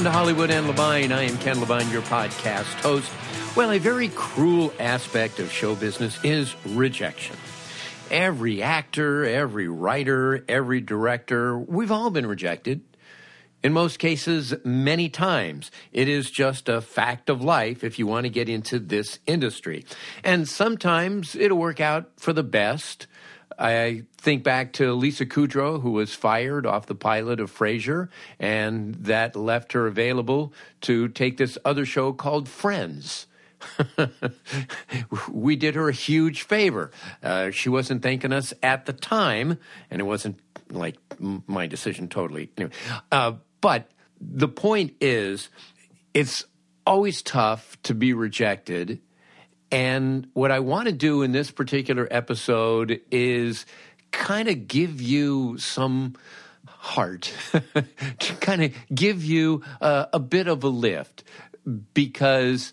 Welcome to Hollywood and Levine. I am Ken Levine, your podcast host. Well, a very cruel aspect of show business is rejection. Every actor, every writer, every director, we've all been rejected. In most cases, many times. It is just a fact of life if you want to get into this industry. And sometimes it'll work out for the best. I think back to Lisa Kudrow, who was fired off the pilot of Frasier, and that left her available to take this other show called Friends. we did her a huge favor. Uh, she wasn't thanking us at the time, and it wasn't like my decision totally. Anyway, uh, but the point is, it's always tough to be rejected and what I want to do in this particular episode is kind of give you some heart, to kind of give you uh, a bit of a lift because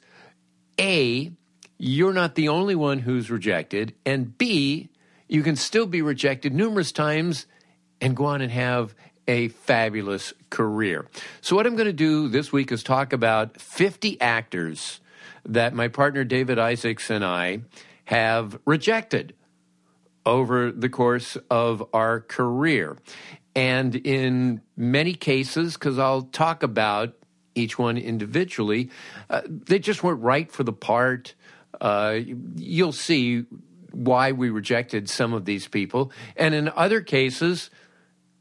A, you're not the only one who's rejected, and B, you can still be rejected numerous times and go on and have a fabulous career. So, what I'm going to do this week is talk about 50 actors that my partner David Isaacs and I have rejected over the course of our career. And in many cases, because I'll talk about each one individually, uh, they just weren't right for the part. Uh, you'll see why we rejected some of these people. And in other cases,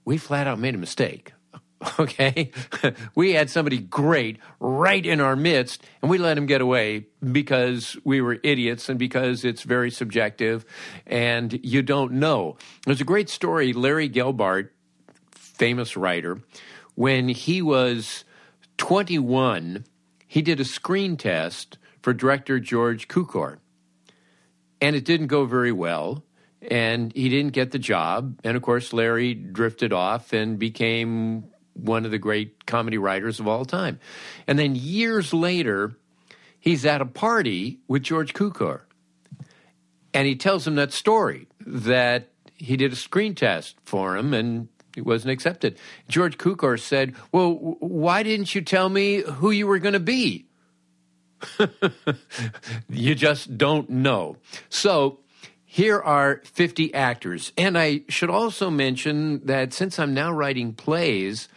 we flat out made a mistake. okay? we had somebody great right in our midst, and we let him get away because we were idiots and because it's very subjective and you don't know. There's a great story, Larry Gelbart, famous writer, when he was 21, he did a screen test for director George Cukor. And it didn't go very well and he didn't get the job. And of course, Larry drifted off and became one of the great comedy writers of all time. And then years later, he's at a party with George Cukor. And he tells him that story that he did a screen test for him and it wasn't accepted. George Cukor said, Well, why didn't you tell me who you were going to be? you just don't know. So, here are 50 actors. And I should also mention that since I'm now writing plays,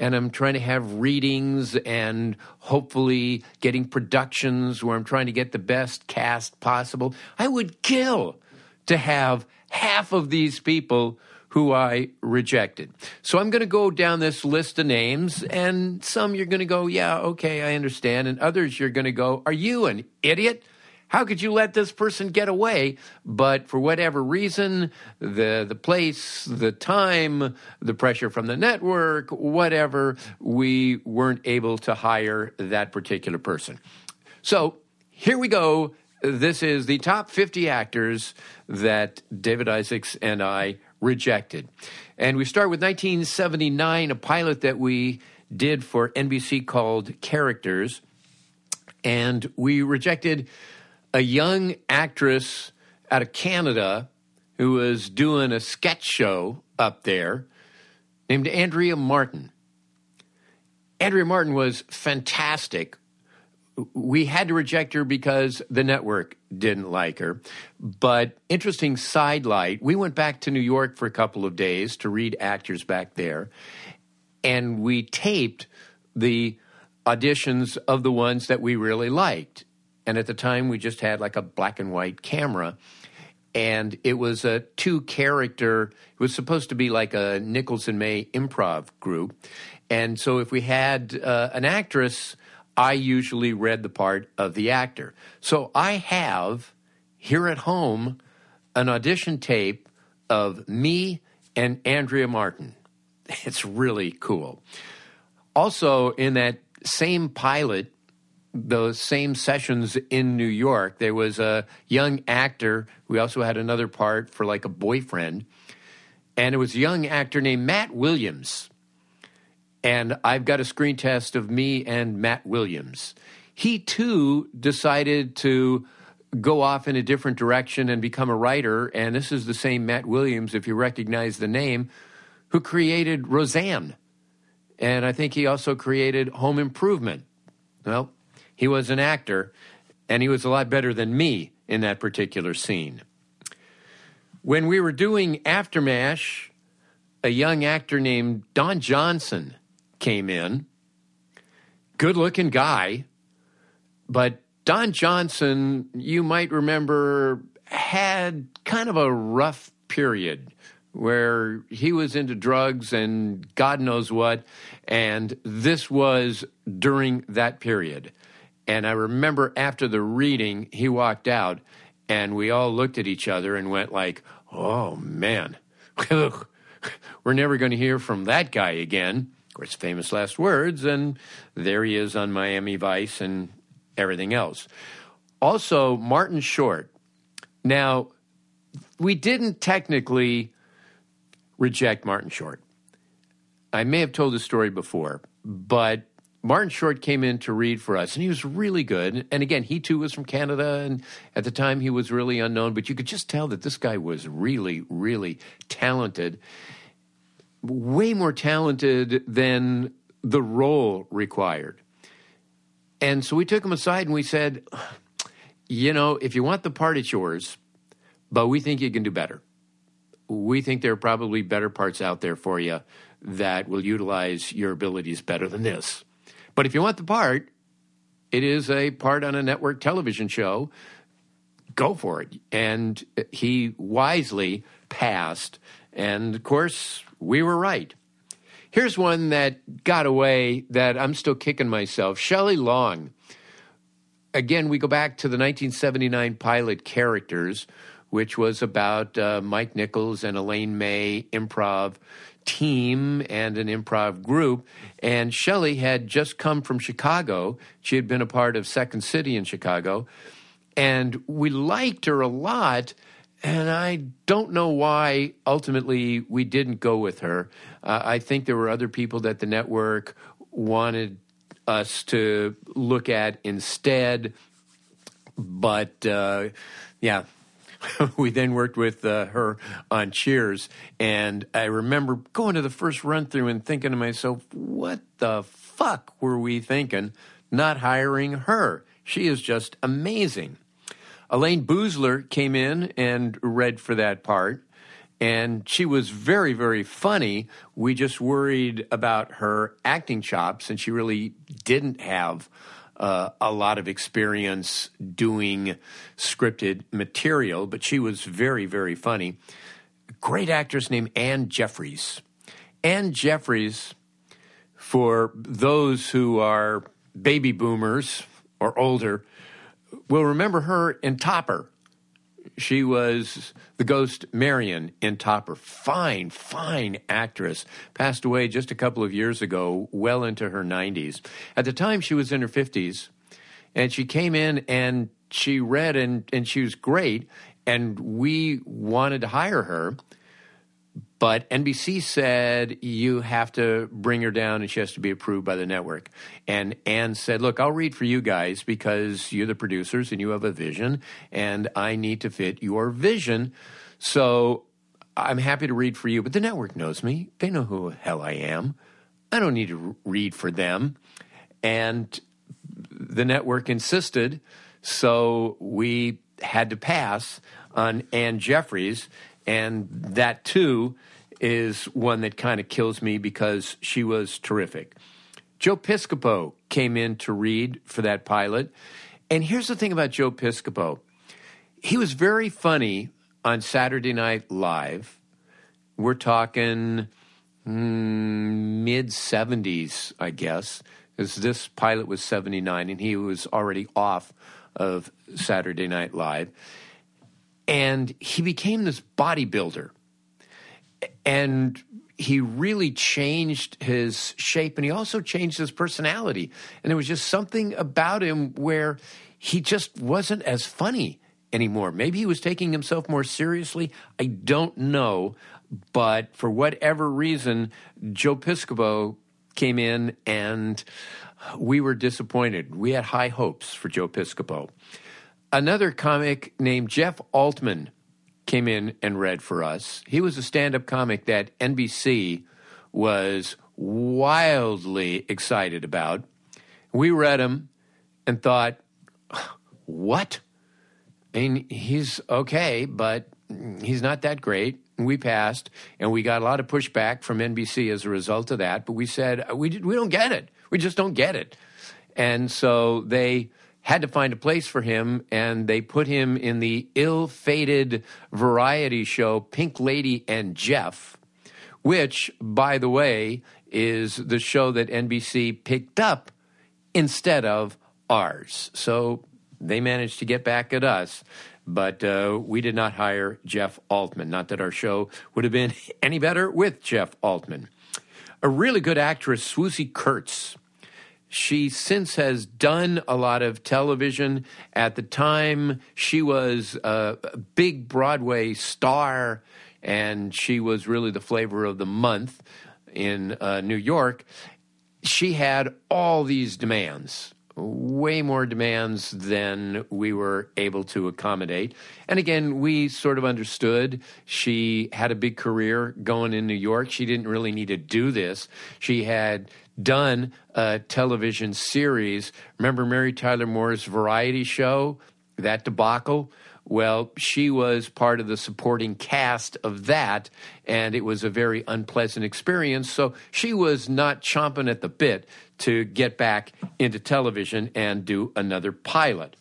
and I'm trying to have readings and hopefully getting productions where I'm trying to get the best cast possible. I would kill to have half of these people who I rejected. So I'm going to go down this list of names, and some you're going to go, yeah, okay, I understand. And others you're going to go, are you an idiot? How could you let this person get away? But for whatever reason, the the place, the time, the pressure from the network, whatever, we weren't able to hire that particular person. So here we go. This is the top 50 actors that David Isaacs and I rejected. And we start with 1979, a pilot that we did for NBC called Characters. And we rejected a young actress out of Canada who was doing a sketch show up there named Andrea Martin. Andrea Martin was fantastic, we had to reject her because the network didn't like her. But interesting sidelight, we went back to New York for a couple of days to read actors back there, and we taped the auditions of the ones that we really liked. And at the time, we just had like a black and white camera. And it was a two character, it was supposed to be like a Nichols and May improv group. And so if we had uh, an actress, I usually read the part of the actor. So I have here at home an audition tape of me and Andrea Martin. It's really cool. Also, in that same pilot, those same sessions in New York, there was a young actor. We also had another part for like a boyfriend. And it was a young actor named Matt Williams. And I've got a screen test of me and Matt Williams. He too decided to go off in a different direction and become a writer. And this is the same Matt Williams, if you recognize the name, who created Roseanne. And I think he also created Home Improvement. Well, he was an actor, and he was a lot better than me in that particular scene. When we were doing Aftermash, a young actor named Don Johnson came in. Good looking guy, but Don Johnson, you might remember, had kind of a rough period where he was into drugs and God knows what. And this was during that period. And I remember after the reading, he walked out and we all looked at each other and went like, oh man, we're never going to hear from that guy again. Of course, famous last words. And there he is on Miami Vice and everything else. Also, Martin Short. Now, we didn't technically reject Martin Short. I may have told the story before, but Martin Short came in to read for us, and he was really good. And again, he too was from Canada, and at the time he was really unknown, but you could just tell that this guy was really, really talented. Way more talented than the role required. And so we took him aside and we said, you know, if you want the part, it's yours, but we think you can do better we think there are probably better parts out there for you that will utilize your abilities better than this. But if you want the part, it is a part on a network television show. Go for it. And he wisely passed. And of course, we were right. Here's one that got away that I'm still kicking myself Shelley Long. Again, we go back to the 1979 pilot characters which was about uh, Mike Nichols and Elaine May improv team and an improv group. And Shelley had just come from Chicago. She had been a part of Second City in Chicago. And we liked her a lot. And I don't know why ultimately we didn't go with her. Uh, I think there were other people that the network wanted us to look at instead. But uh, yeah, we then worked with uh, her on Cheers, and I remember going to the first run through and thinking to myself, "What the fuck were we thinking? Not hiring her? She is just amazing." Elayne Boosler came in and read for that part, and she was very, very funny. We just worried about her acting chops, and she really didn't have uh, a lot of experience doing scripted material, but she was very, very funny. Great actress named Anne Jeffreys. Anne Jeffreys, for those who are baby boomers or older, will remember her in Topper. She was the ghost Marion in Topper. Fine, fine actress. Passed away just a couple of years ago, well into her 90s. At the time, she was in her 50s, and she came in and she read, and, and she was great. And we wanted to hire her. But NBC said you have to bring her down and she has to be approved by the network. And Anne said, Look, I'll read for you guys because you're the producers and you have a vision, and I need to fit your vision. So I'm happy to read for you, but the network knows me. They know who the hell I am. I don't need to read for them. And the network insisted, so we had to pass on Anne Jeffreys, and that too is one that kind of kills me because she was terrific. Joe Piscopo came in to read for that pilot. And here's the thing about Joe Piscopo he was very funny on Saturday Night Live. We're talking mm, mid 70s, I guess, because this pilot was 79 and he was already off of Saturday Night Live. And he became this bodybuilder. And he really changed his shape and he also changed his personality. And there was just something about him where he just wasn't as funny anymore. Maybe he was taking himself more seriously. I don't know. But for whatever reason, Joe Piscopo came in and we were disappointed. We had high hopes for Joe Piscopo. Another comic named Jeff Altman came in and read for us. He was a stand up comic that NBC was wildly excited about. We read him and thought, what? I mean, he's okay, but he's not that great. We passed, and we got a lot of pushback from NBC as a result of that. But we said we we don't get it. We just don't get it. And so they had to find a place for him, and they put him in the ill fated variety show Pink Lady and Jeff, which, by the way, is the show that NBC picked up instead of ours. So they managed to get back at us. But uh, we did not hire Jeff Altman. Not that our show would have been any better with Jeff Altman. A really good actress, Swoosie Kurtz, she since has done a lot of television. At the time, she was a big Broadway star, and she was really the flavor of the month in uh, New York. She had all these demands way more demands than we were able to accommodate. And again, we sort of understood she had a big career going in New York. She didn't really need to do this. She had done a television series. Remember Mary Tyler Moore's variety show, that debacle? Well, she was part of the supporting cast of that, and it was a very unpleasant experience. So she was not chomping at the bit to get back into television and do another pilot.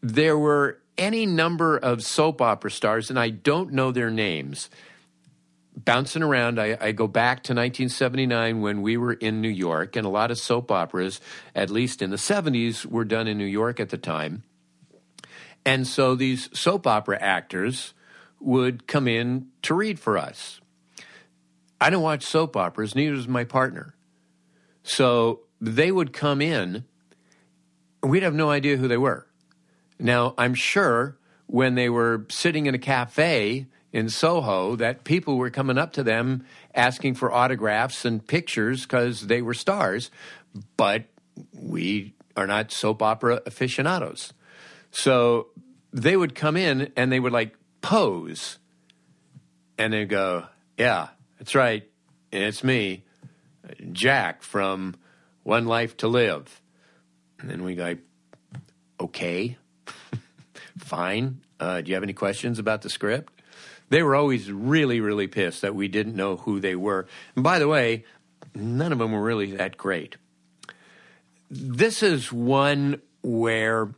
There were any number of soap opera stars, and I don't know their names. Bouncing around, I, I, go back to 1979 when we were in New York, and a lot of soap operas, at least in the 70s, were done in New York at the time. And so these soap opera actors would come in to read for us. I don't watch soap operas, neither does my partner. So they would come in, we'd have no idea who they were. Now, I'm sure when they were sitting in a cafe in Soho that people were coming up to them asking for autographs and pictures because they were stars, but we are not soap opera aficionados. So they would come in and they would like pose and they'd go, Yeah, that's right. It's me. Jack from One Life to Live. And then we go, okay, fine. Uh, do you have any questions about the script? They were always really, really pissed that we didn't know who they were. And by the way, none of them were really that great. This is one where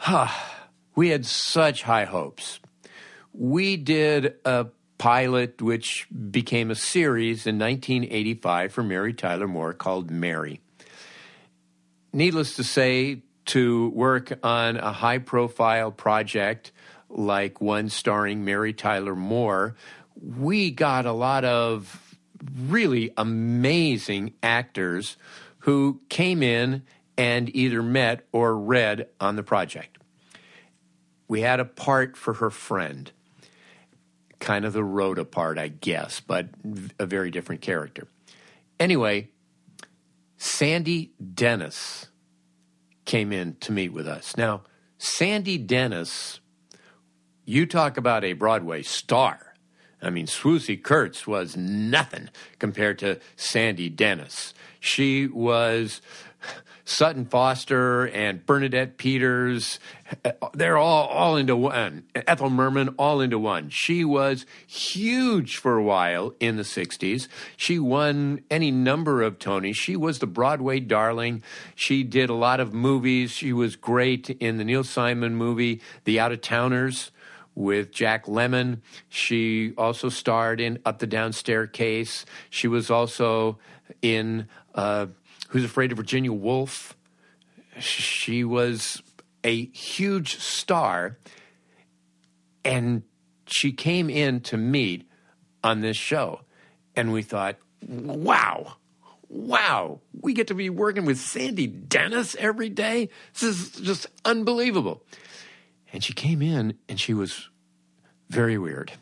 huh, we had such high hopes. We did a pilot, which became a series in 1985 for Mary Tyler Moore called Mary. Needless to say, to work on a high profile project like one starring Mary Tyler Moore, we got a lot of really amazing actors who came in and either met or read on the project. We had a part for her friend kind of the Rhoda part, I guess, but a very different character. Anyway, Sandy Dennis came in to meet with us. Now, Sandy Dennis, you talk about a Broadway star. I mean, Swoosie Kurtz was nothing compared to Sandy Dennis. She was Sutton Foster and Bernadette Peters. They're all, all into one. Ethel Merman, all into one. She was huge for a while in the 60s. She won any number of Tonys. She was the Broadway darling. She did a lot of movies. She was great in the Neil Simon movie, The Out of Towners with Jack Lemmon. She also starred in Up the Down Staircase. She was also in uh, Who's Afraid of Virginia Woolf. She was a huge star, and she came in to meet on this show. And we thought, wow, wow, we get to be working with Sandy Dennis every day. This is just unbelievable. And she came in and she was very weird.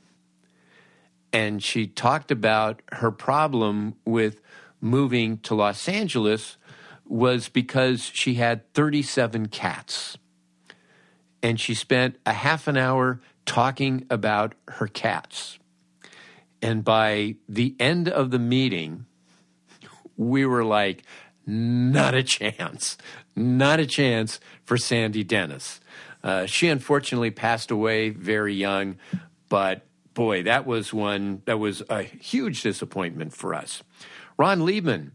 And she talked about her problem with moving to Los Angeles was because she had 37 cats. And she spent a half an hour talking about her cats. And by the end of the meeting, we were like, not a chance, not a chance for Sandy Dennis. Uh, she unfortunately passed away very young, but boy, that was one that was a huge disappointment for us. Ron Leibman,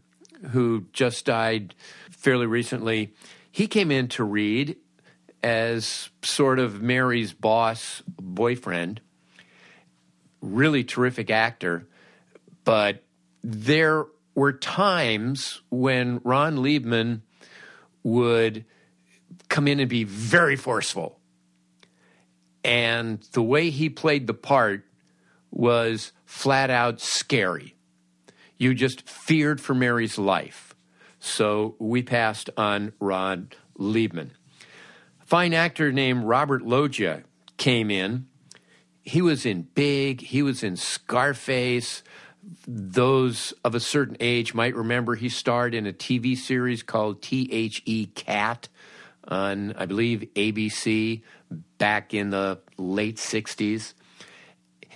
who just died fairly recently, he came in to read as sort of Mary's boss boyfriend. Really terrific actor, but there were times when Ron Leibman would come in and be very forceful. And the way he played the part was flat out scary. You just feared for Mary's life. So we passed on Rod Leibman. A fine actor named Robert Loggia came in. He was in Big, he was in Scarface. Those of a certain age might remember he starred in a TV series called T.H.E. Cat on, I believe, ABC back in the late 60s.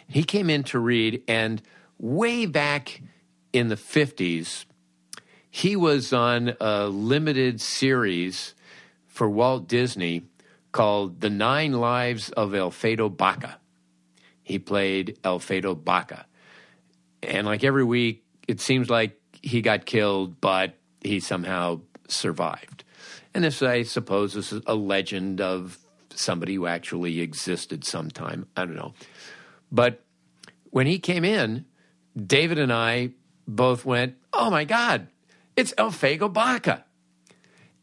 He came in to read, and way back in the 50s, he was on a limited series for Walt Disney called The Nine Lives of Alfredo Baca. He played Alfredo Baca. And like every week, it seems like he got killed, but he somehow survived. And this, I suppose, is a legend of somebody who actually existed sometime. I don't know. But when he came in, David and I both went, Oh my God, it's Elfego Baca.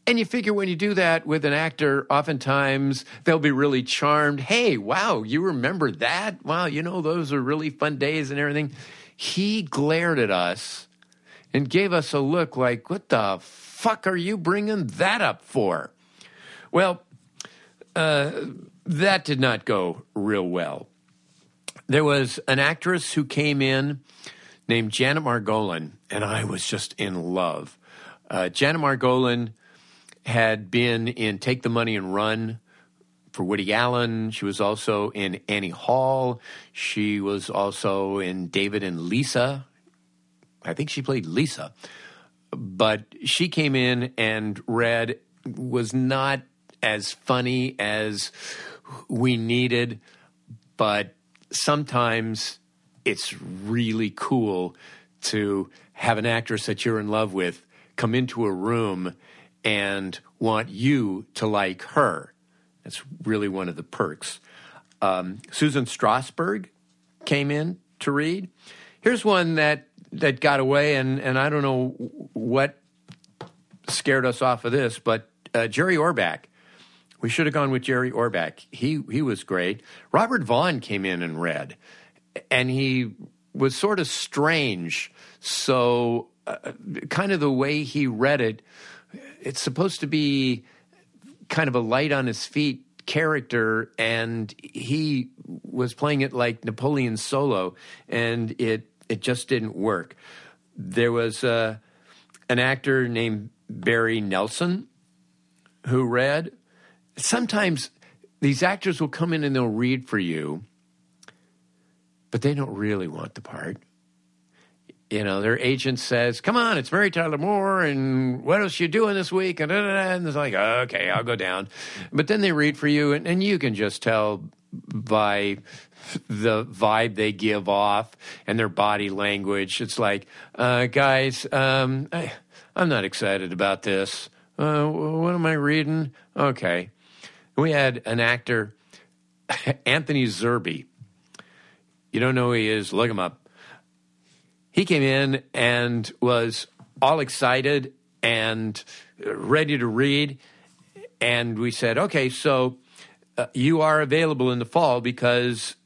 And you figure when you do that with an actor, oftentimes they'll be really charmed. Hey, wow, you remember that? Wow, you know, those are really fun days and everything. He glared at us and gave us a look like, What the fuck are you bringing that up for? Well, uh, that did not go real well. There was an actress who came in named Janet Margolin, and I was just in love. Uh, Janet Margolin had been in Take the Money and Run for Woody Allen. She was also in Annie Hall. She was also in David and Lisa. I think she played Lisa. But she came in and read, was not as funny as we needed, but sometimes it's really cool to have an actress that you're in love with come into a room and want you to like her. That's really one of the perks. Um, Susan Strasberg came in to read. Here's one that that got away, and and I don't know what scared us off of this, but uh, Jerry Orbach. We should have gone with Jerry Orbach. He he was great. Robert Vaughn came in and read, and he was sort of strange. So, uh, kind of the way he read it, it's supposed to be kind of a light on his feet character, and he was playing it like Napoleon Solo, and it it just didn't work. There was uh, an actor named Barry Nelson who read. Sometimes these actors will come in and they'll read for you, but they don't really want the part. you know, their agent says, "Come on, it's Mary Tyler Moore, and what else you doing this week?" And, it's like, "Okay, I'll go down," but then they read for you, and, and you can just tell by the vibe they give off and their body language. It's like, uh, guys, um, I, I'm not excited about this. Uh, what am I reading? Okay, we had an actor, Anthony Zerbe. You don't know who he is? Look him up he came in and was all excited and ready to read. And we said, okay, so uh, you are available in the fall because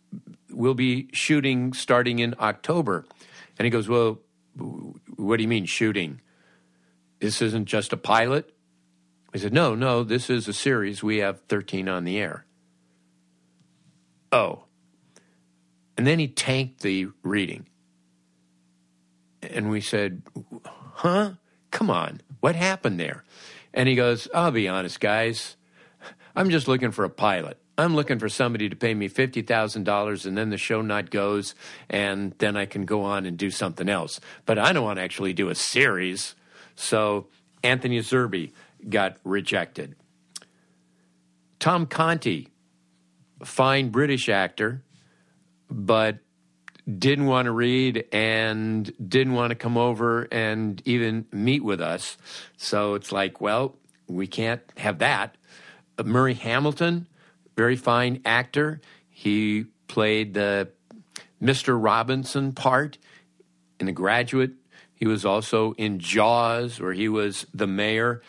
we'll be shooting starting in October. And he goes, well, what do you mean shooting? This isn't just a pilot? I said, no, no, this is a series. We have 13 on the air. Oh. And then he tanked the reading. And we said, Huh? Come on. What happened there? And he goes, I'll be honest, guys. I'm just looking for a pilot. I'm looking for somebody to pay me $50,000 and then the show not goes and then I can go on and do something else. But I don't want to actually do a series. So Anthony Zerbe got rejected. Tom Conti, fine British actor, but didn't want to read and didn't want to come over and even meet with us. So it's like, well, we can't have that. Uh, Murray Hamilton, very fine actor. He played the Mr. Robinson part in The Graduate. He was also in Jaws, where he was the mayor.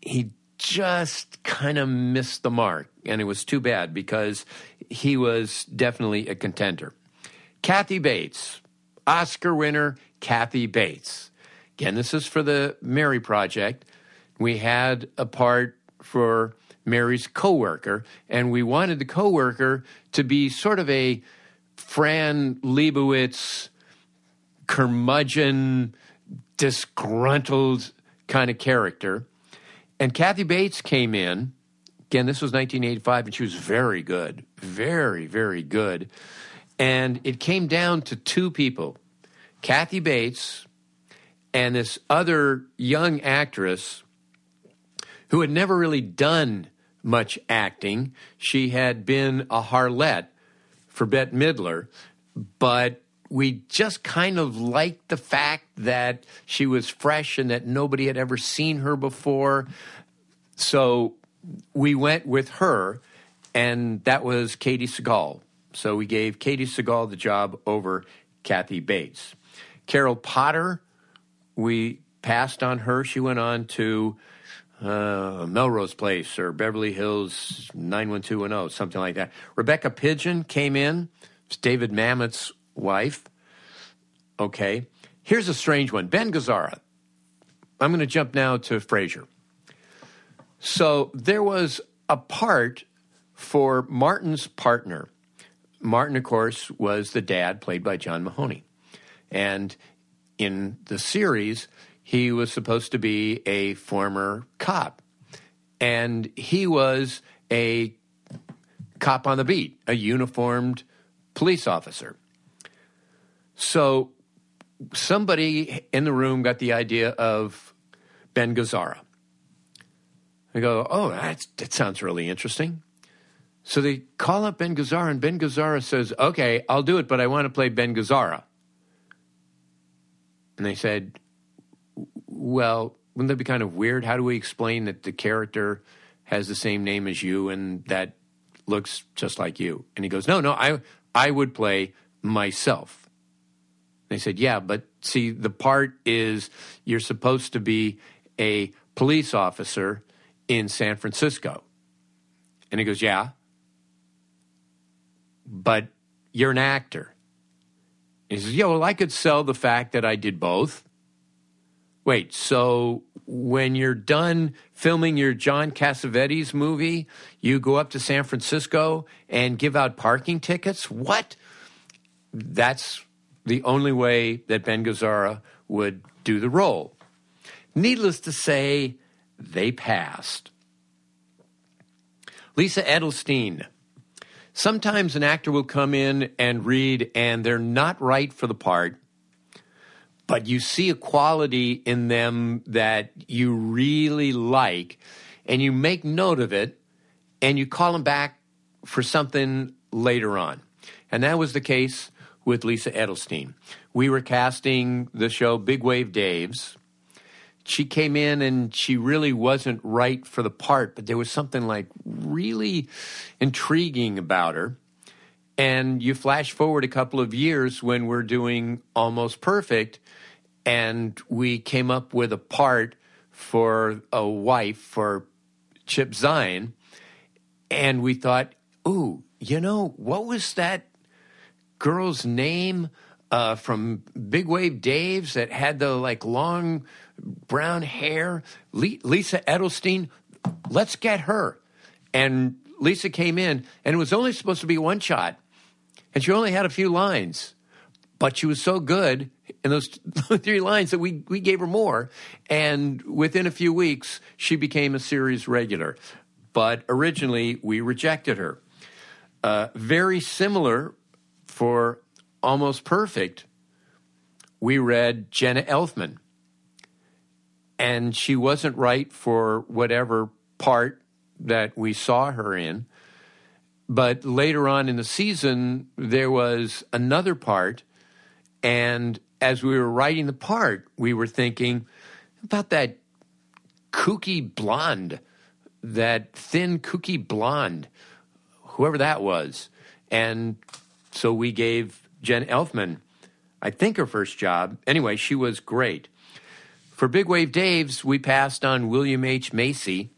He just kind of missed the mark, and it was too bad because he was definitely a contender. Kathy Bates, Oscar winner Kathy Bates. Again, this is for the Mary Project. We had a part for Mary's coworker, and we wanted the coworker to be sort of a Fran Lebowitz, curmudgeon, disgruntled kind of character. And Kathy Bates came in. Again, this was 1985, and she was very good, very, very good. And it came down to two people Kathy Bates and this other young actress who had never really done much acting. She had been a Harlette for Bette Midler, but we just kind of liked the fact that she was fresh and that nobody had ever seen her before. So we went with her, and that was Katey Sagal. So we gave Katey Sagal the job over Kathy Bates. Carol Potter, we passed on her. She went on to uh, Melrose Place or Beverly Hills 91210, something like that. Rebecca Pidgeon came in. It's David Mamet's wife. Okay. Here's a strange one Ben Gazzara. I'm going to jump now to Frasier. So there was a part for Martin's partner Martin, of course, was the dad played by John Mahoney. And in the series, he was supposed to be a former cop. And he was a cop on the beat, a uniformed police officer. So somebody in the room got the idea of Ben Gazzara. I go, oh, that sounds really interesting. So they call up Ben Gazzara, and Ben Gazzara says, Okay, I'll do it, but I want to play Ben Gazzara. And they said, Well, wouldn't that be kind of weird? How do we explain that the character has the same name as you and that looks just like you? And he goes, No, no, I, I would play myself. They said, Yeah, but see, the part is you're supposed to be a police officer in San Francisco. And he goes, Yeah but you're an actor. he says, Yeah, well, I could sell the fact that I did both. Wait, so when you're done filming your John Cassavetes movie, you go up to San Francisco and give out parking tickets? What? That's the only way that Ben Gazzara would do the role. Needless to say, they passed. Lisa Edelstein Sometimes an actor will come in and read, and they're not right for the part, but you see a quality in them that you really like, and you make note of it, and you call them back for something later on. And that was the case with Lisa Edelstein. We were casting the show Big Wave Dave's. She came in and she really wasn't right for the part, but there was something like really intriguing about her. And you flash forward a couple of years when we're doing Almost Perfect, and we came up with a part for a wife for Chip Zien. And we thought, ooh, you know, what was that girl's name uh, from Big Wave Dave's that had the like long brown hair? Le- Lisa Edelstein. Let's get her. And Lisa came in, and it was only supposed to be one shot and she only had a few lines, but she was so good in those three lines that we, we gave her more. And within a few weeks, she became a series regular. But originally, we rejected her. Uh, very similar for Almost Perfect, we read Jenna Elfman. And she wasn't right for whatever part that we saw her in. But later on in the season, there was another part. And as we were writing the part, we were thinking about that kooky blonde, that thin kooky blonde, whoever that was. And so we gave Jen Elfman, I think, her first job. Anyway, she was great. For Big Wave Dave's, we passed on William H. Macy.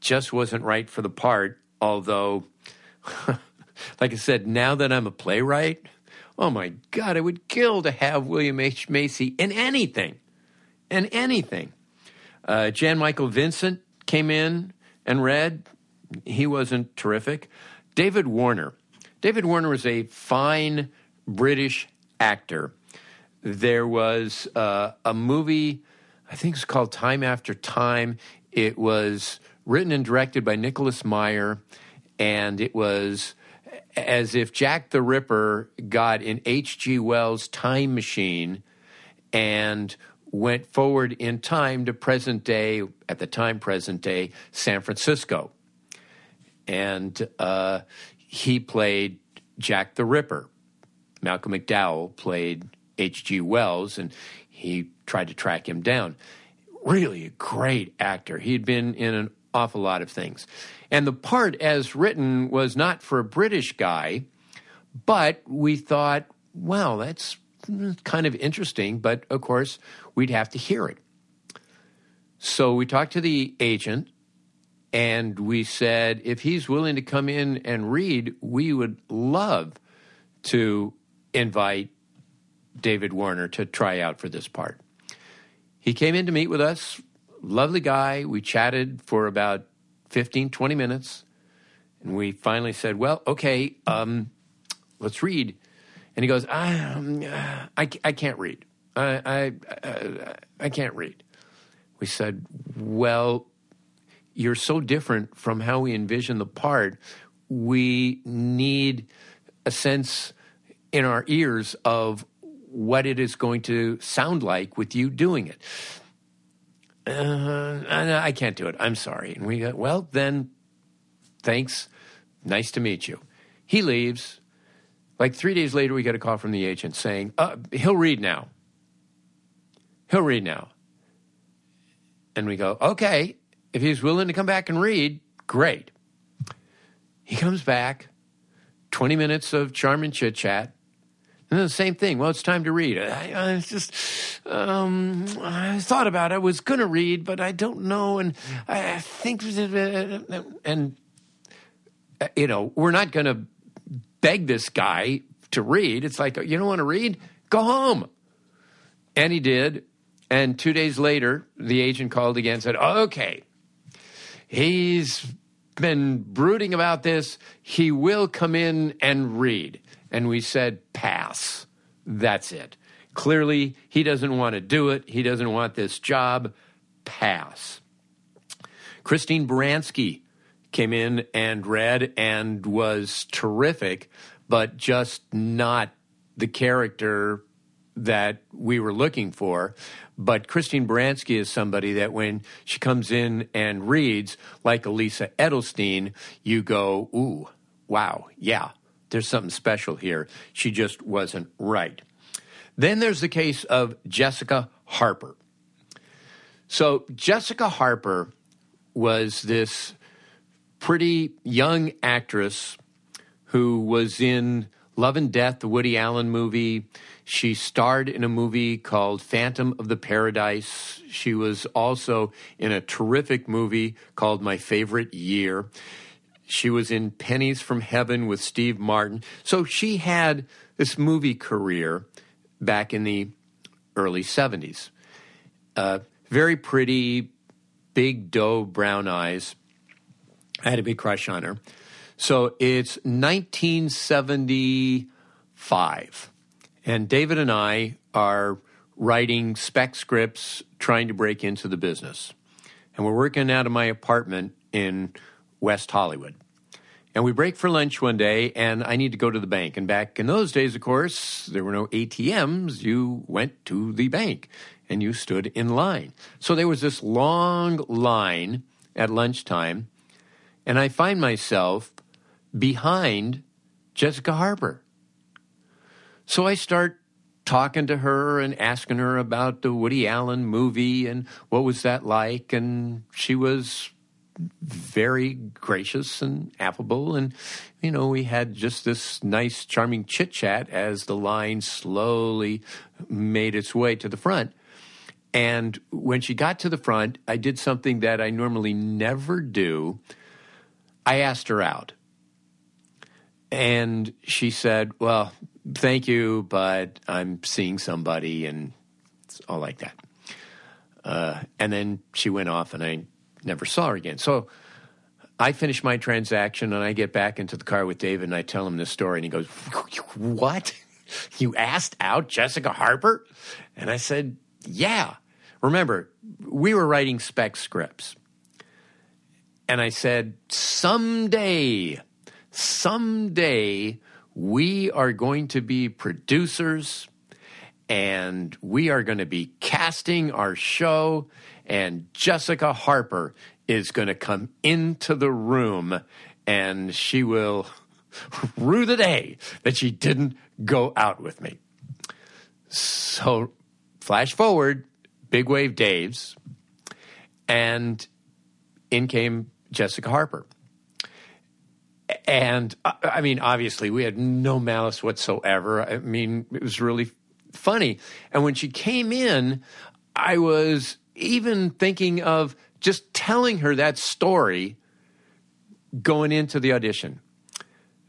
Just wasn't right for the part, although like I said, now that I'm a playwright, oh my God, I would kill to have William H. Macy in anything. In anything. Uh, Jan Michael Vincent came in and read. He wasn't terrific. David Warner. David Warner was a fine British actor. There was uh, a movie, I think it's called Time After Time. It was written and directed by Nicholas Meyer and it was as if Jack the Ripper got in H.G. Wells' time machine and went forward in time to present day, at the time, present day, San Francisco. And uh, he played Jack the Ripper. Malcolm McDowell played H.G. Wells, and he tried to track him down. Really a great actor. He'd been in an awful lot of things. And the part as written was not for a British guy, but we thought, well, that's kind of interesting, but of course, we'd have to hear it. So we talked to the agent and we said, if he's willing to come in and read, we would love to invite David Warner to try out for this part. He came in to meet with us. Lovely guy. We chatted for about 15, 20 minutes. And we finally said, well, okay, um, let's read. And he goes, I, um, I, I can't read. I, I, I, I can't read. We said, well, you're so different from how we envision the part. We need a sense in our ears of what it is going to sound like with you doing it uh, I can't do it. I'm sorry. And we go, well, then, thanks. Nice to meet you. He leaves. Like three days later, we get a call from the agent saying, uh, he'll read now. He'll read now. And we go, okay, if he's willing to come back and read, great. He comes back, 20 minutes of charming chit chat. And the same thing. Well, it's time to read. I, I just, um, I thought about it. I was going to read, but I don't know. And I think, and, you know, we're not going to beg this guy to read. It's like, you don't want to read? Go home. And he did. And two days later, the agent called again and said, okay, he's been brooding about this. He will come in and read and we said, pass. That's it. Clearly, he doesn't want to do it. He doesn't want this job. Pass. Christine Baranski came in and read and was terrific, but just not the character that we were looking for. But Christine Baranski is somebody that when she comes in and reads, like Elisa Edelstein, you go, ooh, wow, yeah, there's something special here. She just wasn't right. Then there's the case of Jessica Harper. So, Jessica Harper was this pretty young actress who was in Love and Death, the Woody Allen movie. She starred in a movie called Phantom of the Paradise. She was also in a terrific movie called My Favorite Year. She was in Pennies from Heaven with Steve Martin. So she had this movie career back in the early 70s. Uh, very pretty, big doe brown eyes. I had a big crush on her. So it's 1975. And David and I are writing spec scripts trying to break into the business. And we're working out of my apartment in West Hollywood. And we break for lunch one day, and I need to go to the bank. And back in those days, of course, there were no ATMs. You went to the bank and you stood in line. So there was this long line at lunchtime, and I find myself behind Jessica Harper. So I start talking to her and asking her about the Woody Allen movie and what was that like. And she was very gracious and affable. And, you know, we had just this nice, charming chit chat as the line slowly made its way to the front. And when she got to the front, I did something that I normally never do. I asked her out. And she said, Well, thank you, but I'm seeing somebody, and it's all like that. Uh, and then she went off, and I never saw her again. So I finish my transaction, and I get back into the car with David, and I tell him this story, and he goes, What? You asked out Jessica Harper? And I said, Yeah. Remember, we were writing spec scripts. And I said, Someday someday we are going to be producers and we are going to be casting our show, and Jessica Harper is going to come into the room and she will rue the day that she didn't go out with me. So, flash forward, Big Wave Dave's, and in came Jessica Harper. And I mean, obviously, we had no malice whatsoever. I mean, it was really funny. And when she came in, I was even thinking of just telling her that story going into the audition.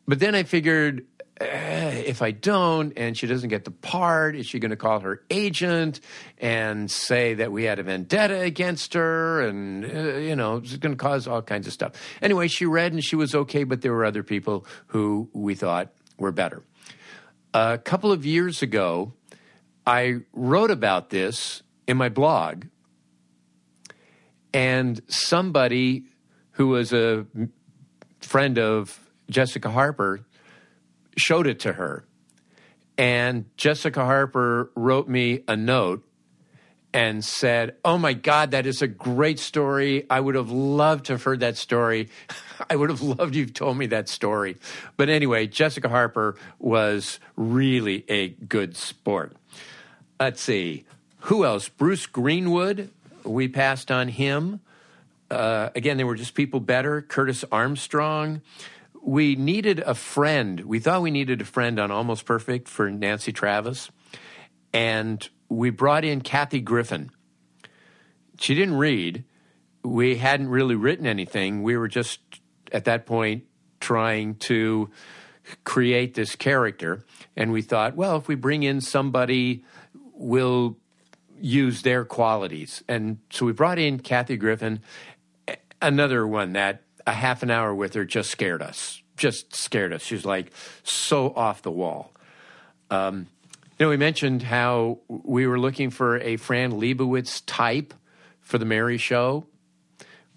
But then I figured Eh, if I don't and she doesn't get the part, is she going to call her agent and say that we had a vendetta against her? And, uh, you know, it's going to cause all kinds of stuff. Anyway, she read and she was okay, but there were other people who we thought were better. A couple of years ago, I wrote about this in my blog, and somebody who was a friend of Jessica Harper showed it to her. And Jessica Harper wrote me a note and said, Oh my God, that is a great story. I would have loved to have heard that story. I would have loved you've told me that story. But anyway, Jessica Harper was really a good sport. Let's see. Who else? Bruce Greenwood. We passed on him. Uh, again, they were just people better. Curtis Armstrong we needed a friend. We thought we needed a friend on Almost Perfect for Nancy Travis. And we brought in Kathy Griffin. She didn't read. We hadn't really written anything. We were just at that point trying to create this character. And we thought, well, if we bring in somebody, we'll use their qualities. And so we brought in Kathy Griffin, another one that a half an hour with her just scared us. Just scared us. She was like so off the wall. Um, you know, we mentioned how we were looking for a Fran Lebowitz type for the Mary Show.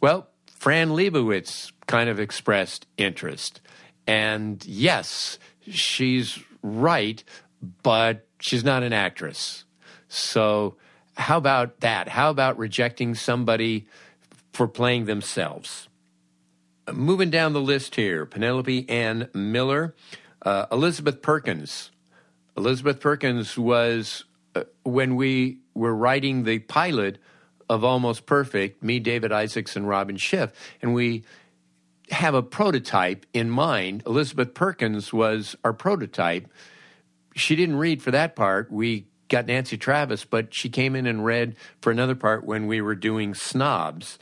Well, Fran Lebowitz kind of expressed interest. And yes, she's right, but she's not an actress. So, how about that? How about rejecting somebody for playing themselves? Moving down the list here Penelope Ann Miller, uh, Elizabeth Perkins. Elizabeth Perkins was, uh, when we were writing the pilot of Almost Perfect, me, David Isaacs, and Robin Schiff, and we have a prototype in mind. Elizabeth Perkins was our prototype. She didn't read for that part. We got Nancy Travis, but she came in and read for another part when we were doing Snobs.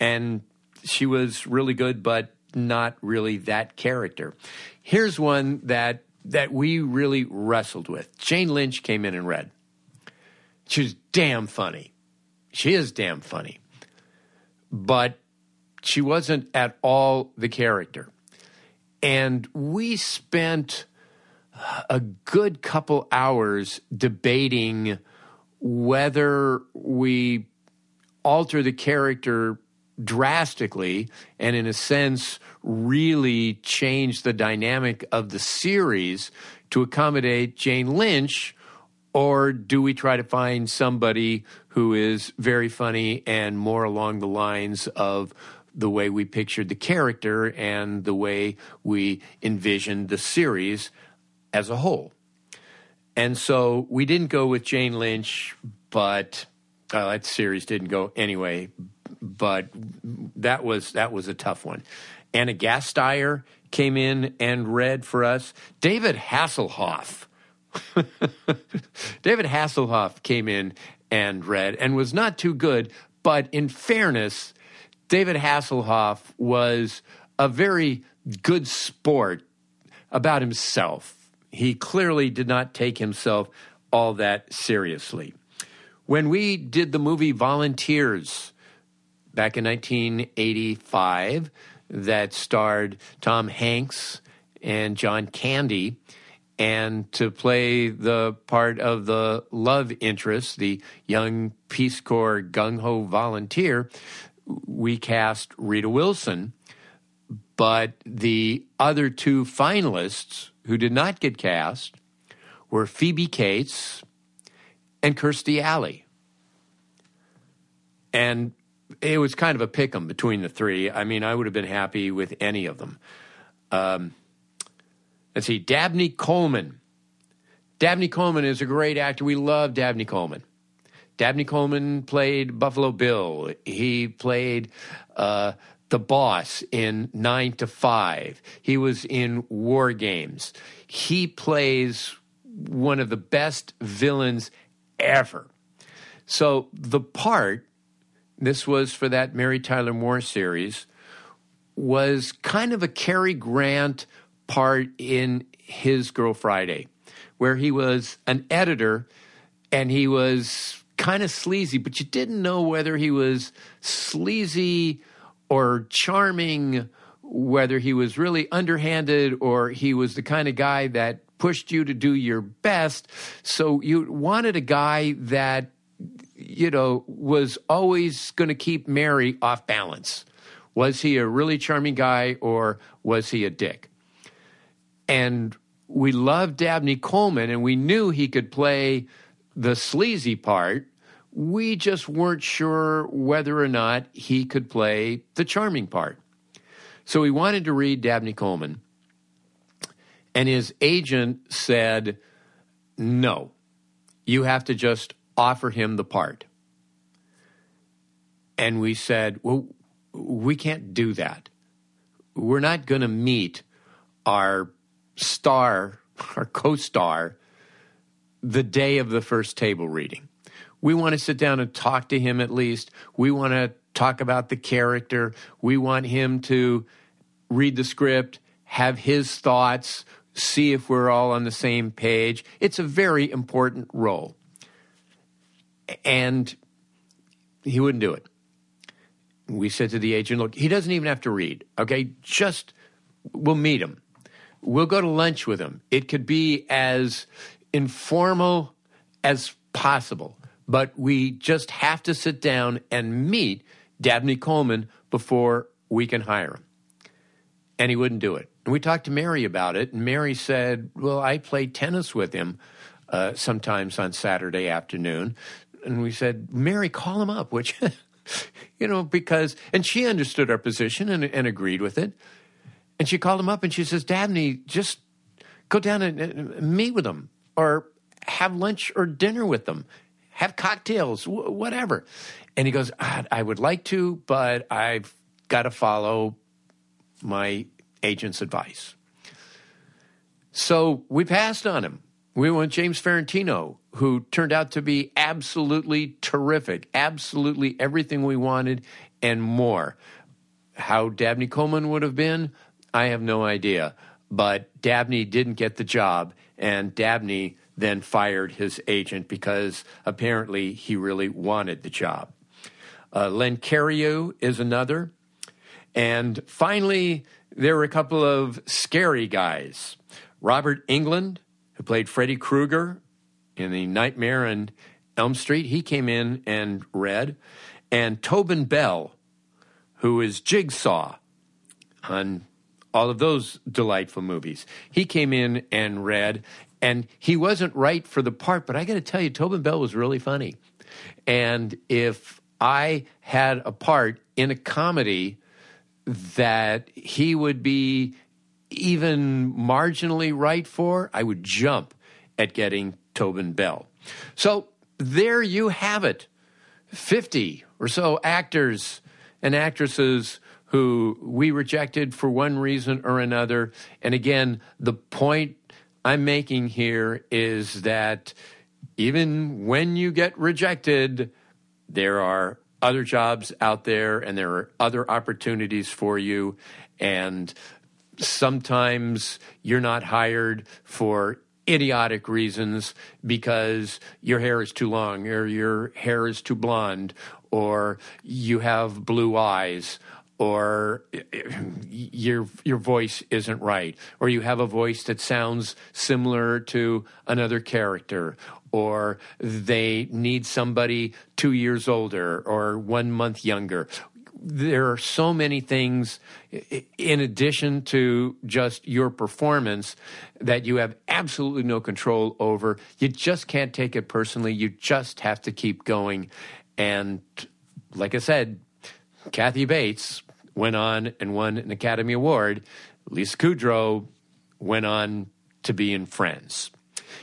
And she was really good, but not really that character. Here's one that that we really wrestled with. Jane Lynch came in and read. She was damn funny. She is damn funny. But she wasn't at all the character. And we spent a good couple hours debating whether we alter the character drastically and, in a sense, really change the dynamic of the series to accommodate Jane Lynch, or do we try to find somebody who is very funny and more along the lines of the way we pictured the character and the way we envisioned the series as a whole. And so we didn't go with Jane Lynch, but uh, that series didn't go anyway. But that was that was a tough one. Ana Gasteyer came in and read for us. David Hasselhoff. David Hasselhoff came in and read and was not too good, but in fairness, David Hasselhoff was a very good sport about himself. He clearly did not take himself all that seriously. When we did the movie Volunteers back in 1985, that starred Tom Hanks and John Candy, and to play the part of the love interest, the young Peace Corps gung ho volunteer, we cast Rita Wilson, but the other two finalists who did not get cast were Phoebe Cates and Kirstie Alley. And it was kind of a pick 'em between the three. I mean, I would have been happy with any of them. Um, let's see, Dabney Coleman. Dabney Coleman is a great actor. We love Dabney Coleman. Dabney Coleman played Buffalo Bill. He played uh, the boss in Nine to Five. He was in War Games. He plays one of the best villains ever. So the part, this was for that Mary Tyler Moore series, was kind of a Cary Grant part in His Girl Friday, where he was an editor and he was kind of sleazy, but you didn't know whether he was sleazy or charming, whether he was really underhanded or he was the kind of guy that pushed you to do your best. So you wanted a guy that, you know, was always going to keep Mary off balance. Was he a really charming guy or was he a dick? And we loved Dabney Coleman and we knew he could play the sleazy part we just weren't sure whether or not he could play the charming part. So we wanted to read Dabney Coleman, and his agent said, No, you have to just offer him the part. And we said, Well, we can't do that. We're not going to meet our star, our co star, the day of the first table reading. We want to sit down and talk to him at least. We want to talk about the character. We want him to read the script, have his thoughts, see if we're all on the same page. It's a very important role. And he wouldn't do it. We said to the agent, look, he doesn't even have to read, okay? Just, we'll meet him. We'll go to lunch with him. It could be as informal as possible but we just have to sit down and meet Dabney Coleman before we can hire him. And he wouldn't do it. And we talked to Mary about it, and Mary said, Well, I played tennis with him. uh, sometimes on Saturday afternoon. And we said, Mary, call him up, which, you know, because, and she understood our position and, and agreed with it. And she called him up and she says, Dabney, just go down and meet with them or have lunch or dinner with them, have cocktails, whatever. And he goes, ah, I would like to, but I've got to follow my agent's advice. So we passed on him. We went James Farentino, who turned out to be absolutely terrific, absolutely everything we wanted and more. How Dabney Coleman would have been, I have no idea. But Dabney didn't get the job, and Dabney then fired his agent because apparently he really wanted the job. Uh, Len Cariou is another. And finally, there were a couple of scary guys. Robert Englund, who played Freddy Krueger in the Nightmare on Elm Street, he came in and read. And Tobin Bell, who is Jigsaw on all of those delightful movies, he came in and read. And he wasn't right for the part, but I got to tell you, Tobin Bell was really funny. And if I had a part in a comedy that he would be even marginally right for, I would jump at getting Tobin Bell. So there you have it 50 or so actors and actresses who we rejected for one reason or another. And again, the point I'm making here is that even when you get rejected, there are other jobs out there and there are other opportunities for you. And sometimes you're not hired for idiotic reasons because your hair is too long or your hair is too blonde or you have blue eyes or your your voice isn't right or you have a voice that sounds similar to another character or they need somebody 2 years older or 1 month younger there are so many things in addition to just your performance that you have absolutely no control over. You just can't take it personally. You just have to keep going. And like I said, Kathy Bates went on and won an Academy Award. Lisa Kudrow went on to be in Friends.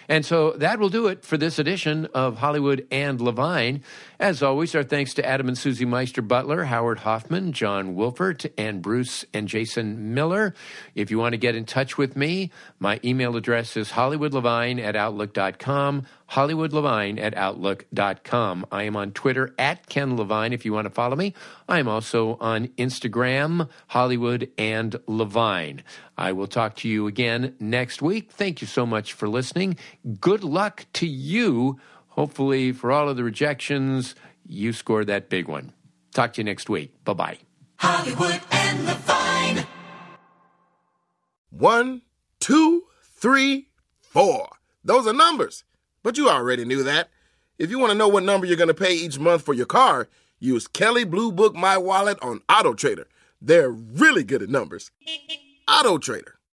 And so that will do it for this edition of Hollywood and Levine. As always, our thanks to Adam and Susie Meister Butler, Howard Hoffman, John Wolfert, and Bruce and Jason Miller. If you want to get in touch with me, my email address is hollywoodlevine at outlook.com, hollywoodlevine at outlook.com. I am on Twitter at Ken Levine if you want to follow me. I am also on Instagram, Hollywood and Levine. I will talk to you again next week. Thank you so much for listening. Good luck to you hopefully, for all of the rejections, you scored that big one. Talk to you next week. Bye bye. Hollywood and Levine. One, two, three, four. Those are numbers. But you already knew that. If you want to know what number you're going to pay each month for your car, use Kelley Blue Book My Wallet on Auto Trader. They're really good at numbers. Auto Trader.